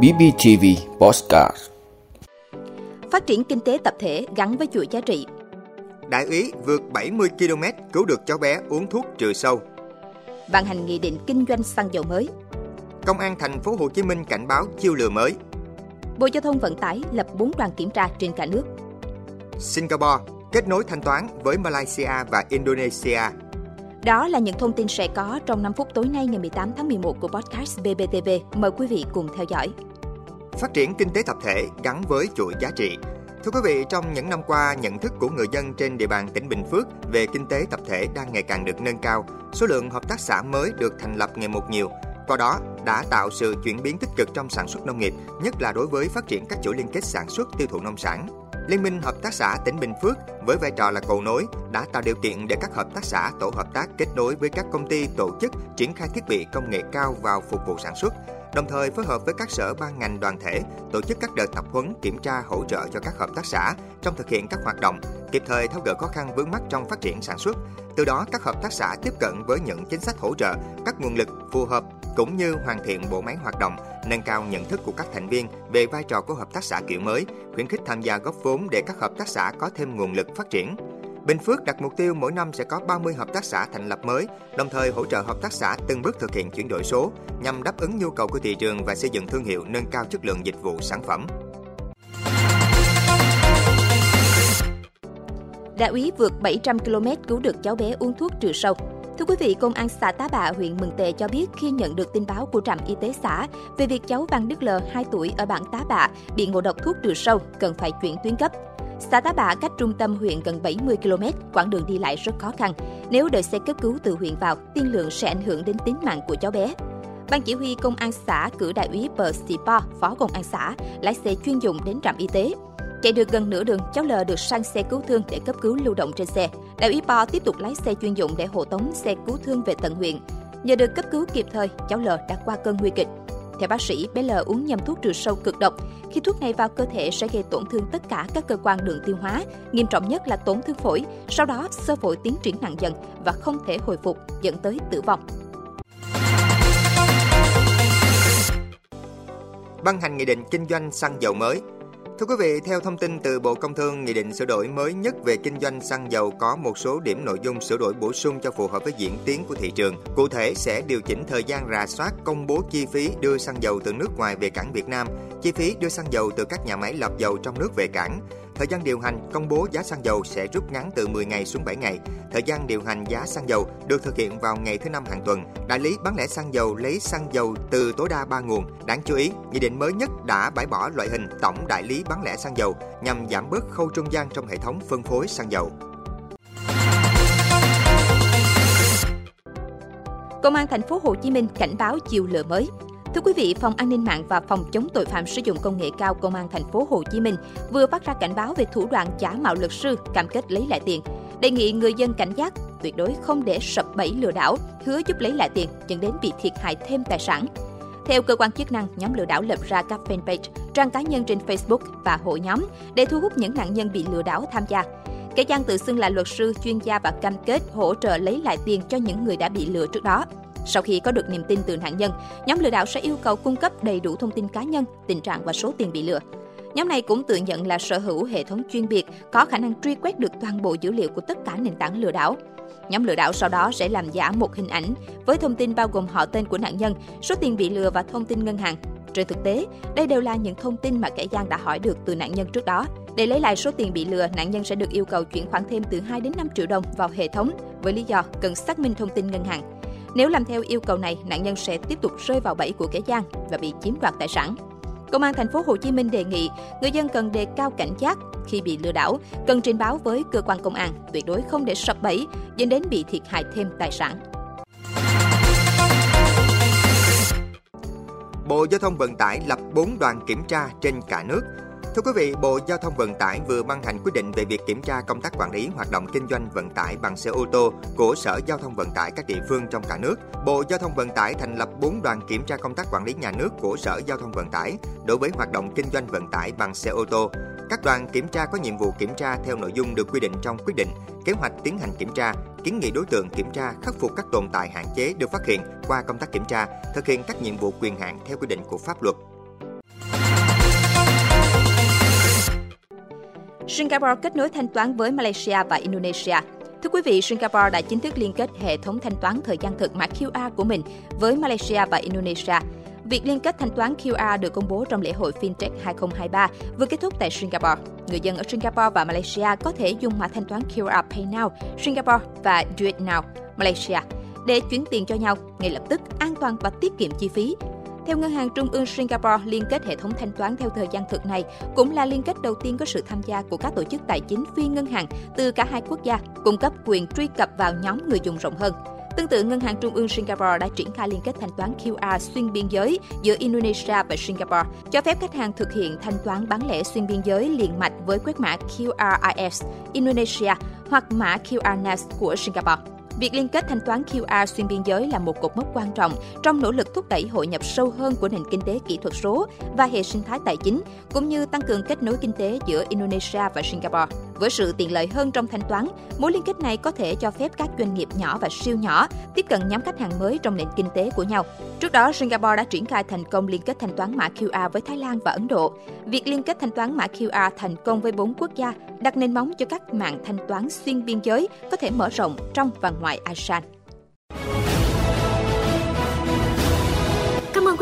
BBTV Postcard Phát triển kinh tế tập thể gắn với chuỗi giá trị. Đại úy vượt 70 km cứu được cháu bé uống thuốc trừ sâu. Ban hành nghị định kinh doanh xăng dầu mới. Công an thành phố Hồ Chí Minh cảnh báo chiêu lừa mới. Bộ Giao thông Vận tải lập 4 đoàn kiểm tra trên cả nước. Singapore kết nối thanh toán với Malaysia và Indonesia. Đó là những thông tin sẽ có trong 5 phút tối nay ngày 18 tháng 11 của podcast BBTV. Mời quý vị cùng theo dõi. Phát triển kinh tế tập thể gắn với chuỗi giá trị. Thưa quý vị, trong những năm qua, nhận thức của người dân trên địa bàn tỉnh Bình Phước về kinh tế tập thể đang ngày càng được nâng cao. Số lượng hợp tác xã mới được thành lập ngày một nhiều, qua đó đã tạo sự chuyển biến tích cực trong sản xuất nông nghiệp, nhất là đối với phát triển các chuỗi liên kết sản xuất tiêu thụ nông sản. Liên minh Hợp tác xã tỉnh Bình Phước với vai trò là cầu nối đã tạo điều kiện để các hợp tác xã tổ hợp tác kết nối với các công ty tổ chức triển khai thiết bị công nghệ cao vào phục vụ sản xuất, đồng thời phối hợp với các sở ban ngành đoàn thể tổ chức các đợt tập huấn kiểm tra hỗ trợ cho các hợp tác xã trong thực hiện các hoạt động, kịp thời tháo gỡ khó khăn vướng mắt trong phát triển sản xuất. Từ đó các hợp tác xã tiếp cận với những chính sách hỗ trợ, các nguồn lực phù hợp cũng như hoàn thiện bộ máy hoạt động, nâng cao nhận thức của các thành viên về vai trò của hợp tác xã kiểu mới, khuyến khích tham gia góp vốn để các hợp tác xã có thêm nguồn lực phát triển. Bình Phước đặt mục tiêu mỗi năm sẽ có 30 hợp tác xã thành lập mới, đồng thời hỗ trợ hợp tác xã từng bước thực hiện chuyển đổi số nhằm đáp ứng nhu cầu của thị trường và xây dựng thương hiệu nâng cao chất lượng dịch vụ sản phẩm. Đại úy vượt 700 km cứu được cháu bé uống thuốc trừ sâu. Thưa quý vị, Công an xã Tá Bạ, huyện Mừng Tè cho biết khi nhận được tin báo của trạm y tế xã về việc cháu Văn Đức L, 2 tuổi ở bản Tá Bạ bị ngộ độc thuốc trừ sâu, cần phải chuyển tuyến cấp. Xã Tá Bạ cách trung tâm huyện gần 70 km, quãng đường đi lại rất khó khăn. Nếu đợi xe cấp cứu từ huyện vào, tiên lượng sẽ ảnh hưởng đến tính mạng của cháu bé. Ban chỉ huy công an xã cử đại úy Bờ Po phó công an xã, lái xe chuyên dụng đến trạm y tế. Chạy được gần nửa đường, cháu L được sang xe cứu thương để cấp cứu lưu động trên xe. Đại úy Po tiếp tục lái xe chuyên dụng để hộ tống xe cứu thương về tận huyện. Nhờ được cấp cứu kịp thời, cháu L đã qua cơn nguy kịch. Theo bác sĩ, bé L uống nhầm thuốc trừ sâu cực độc. Khi thuốc này vào cơ thể sẽ gây tổn thương tất cả các cơ quan đường tiêu hóa, nghiêm trọng nhất là tổn thương phổi, sau đó sơ phổi tiến triển nặng dần và không thể hồi phục, dẫn tới tử vong. Ban hành nghị định kinh doanh xăng dầu mới, Thưa quý vị, theo thông tin từ Bộ Công Thương, nghị định sửa đổi mới nhất về kinh doanh xăng dầu có một số điểm nội dung sửa đổi bổ sung cho phù hợp với diễn tiến của thị trường. Cụ thể sẽ điều chỉnh thời gian rà soát công bố chi phí đưa xăng dầu từ nước ngoài về cảng Việt Nam, chi phí đưa xăng dầu từ các nhà máy lọc dầu trong nước về cảng, Thời gian điều hành công bố giá xăng dầu sẽ rút ngắn từ 10 ngày xuống 7 ngày. Thời gian điều hành giá xăng dầu được thực hiện vào ngày thứ năm hàng tuần. Đại lý bán lẻ xăng dầu lấy xăng dầu từ tối đa 3 nguồn. Đáng chú ý, nghị định mới nhất đã bãi bỏ loại hình tổng đại lý bán lẻ xăng dầu nhằm giảm bớt khâu trung gian trong hệ thống phân phối xăng dầu. Công an thành phố Hồ Chí Minh cảnh báo chiều lửa mới. Thưa quý vị, Phòng An ninh mạng và Phòng chống tội phạm sử dụng công nghệ cao Công an thành phố Hồ Chí Minh vừa phát ra cảnh báo về thủ đoạn giả mạo luật sư cam kết lấy lại tiền. Đề nghị người dân cảnh giác, tuyệt đối không để sập bẫy lừa đảo, hứa giúp lấy lại tiền dẫn đến bị thiệt hại thêm tài sản. Theo cơ quan chức năng, nhóm lừa đảo lập ra các fanpage, trang cá nhân trên Facebook và hội nhóm để thu hút những nạn nhân bị lừa đảo tham gia. Kẻ gian tự xưng là luật sư, chuyên gia và cam kết hỗ trợ lấy lại tiền cho những người đã bị lừa trước đó. Sau khi có được niềm tin từ nạn nhân, nhóm lừa đảo sẽ yêu cầu cung cấp đầy đủ thông tin cá nhân, tình trạng và số tiền bị lừa. Nhóm này cũng tự nhận là sở hữu hệ thống chuyên biệt, có khả năng truy quét được toàn bộ dữ liệu của tất cả nền tảng lừa đảo. Nhóm lừa đảo sau đó sẽ làm giả một hình ảnh với thông tin bao gồm họ tên của nạn nhân, số tiền bị lừa và thông tin ngân hàng. Trên thực tế, đây đều là những thông tin mà kẻ gian đã hỏi được từ nạn nhân trước đó. Để lấy lại số tiền bị lừa, nạn nhân sẽ được yêu cầu chuyển khoản thêm từ 2 đến 5 triệu đồng vào hệ thống với lý do cần xác minh thông tin ngân hàng. Nếu làm theo yêu cầu này, nạn nhân sẽ tiếp tục rơi vào bẫy của kẻ gian và bị chiếm đoạt tài sản. Công an thành phố Hồ Chí Minh đề nghị người dân cần đề cao cảnh giác khi bị lừa đảo, cần trình báo với cơ quan công an, tuyệt đối không để sập bẫy dẫn đến bị thiệt hại thêm tài sản. Bộ Giao thông Vận tải lập 4 đoàn kiểm tra trên cả nước Thưa quý vị, Bộ Giao thông Vận tải vừa ban hành quyết định về việc kiểm tra công tác quản lý hoạt động kinh doanh vận tải bằng xe ô tô của Sở Giao thông Vận tải các địa phương trong cả nước. Bộ Giao thông Vận tải thành lập 4 đoàn kiểm tra công tác quản lý nhà nước của Sở Giao thông Vận tải đối với hoạt động kinh doanh vận tải bằng xe ô tô. Các đoàn kiểm tra có nhiệm vụ kiểm tra theo nội dung được quy định trong quyết định, kế hoạch tiến hành kiểm tra, kiến nghị đối tượng kiểm tra khắc phục các tồn tại hạn chế được phát hiện qua công tác kiểm tra, thực hiện các nhiệm vụ quyền hạn theo quy định của pháp luật. Singapore kết nối thanh toán với Malaysia và Indonesia. Thưa quý vị, Singapore đã chính thức liên kết hệ thống thanh toán thời gian thực mã QR của mình với Malaysia và Indonesia. Việc liên kết thanh toán QR được công bố trong lễ hội FinTech 2023 vừa kết thúc tại Singapore. Người dân ở Singapore và Malaysia có thể dùng mã thanh toán QR Pay Now Singapore và Do It Now Malaysia để chuyển tiền cho nhau ngay lập tức, an toàn và tiết kiệm chi phí. Theo Ngân hàng Trung ương Singapore, liên kết hệ thống thanh toán theo thời gian thực này cũng là liên kết đầu tiên có sự tham gia của các tổ chức tài chính phi ngân hàng từ cả hai quốc gia, cung cấp quyền truy cập vào nhóm người dùng rộng hơn. Tương tự, Ngân hàng Trung ương Singapore đã triển khai liên kết thanh toán QR xuyên biên giới giữa Indonesia và Singapore, cho phép khách hàng thực hiện thanh toán bán lẻ xuyên biên giới liền mạch với quét mã QRIS Indonesia hoặc mã QRNAS của Singapore. Việc liên kết thanh toán QR xuyên biên giới là một cột mốc quan trọng trong nỗ lực thúc đẩy hội nhập sâu hơn của nền kinh tế kỹ thuật số và hệ sinh thái tài chính, cũng như tăng cường kết nối kinh tế giữa Indonesia và Singapore. Với sự tiện lợi hơn trong thanh toán, mối liên kết này có thể cho phép các doanh nghiệp nhỏ và siêu nhỏ tiếp cận nhóm khách hàng mới trong nền kinh tế của nhau. Trước đó, Singapore đã triển khai thành công liên kết thanh toán mã QR với Thái Lan và Ấn Độ. Việc liên kết thanh toán mã QR thành công với bốn quốc gia đặt nền móng cho các mạng thanh toán xuyên biên giới có thể mở rộng trong và ngoài ASEAN.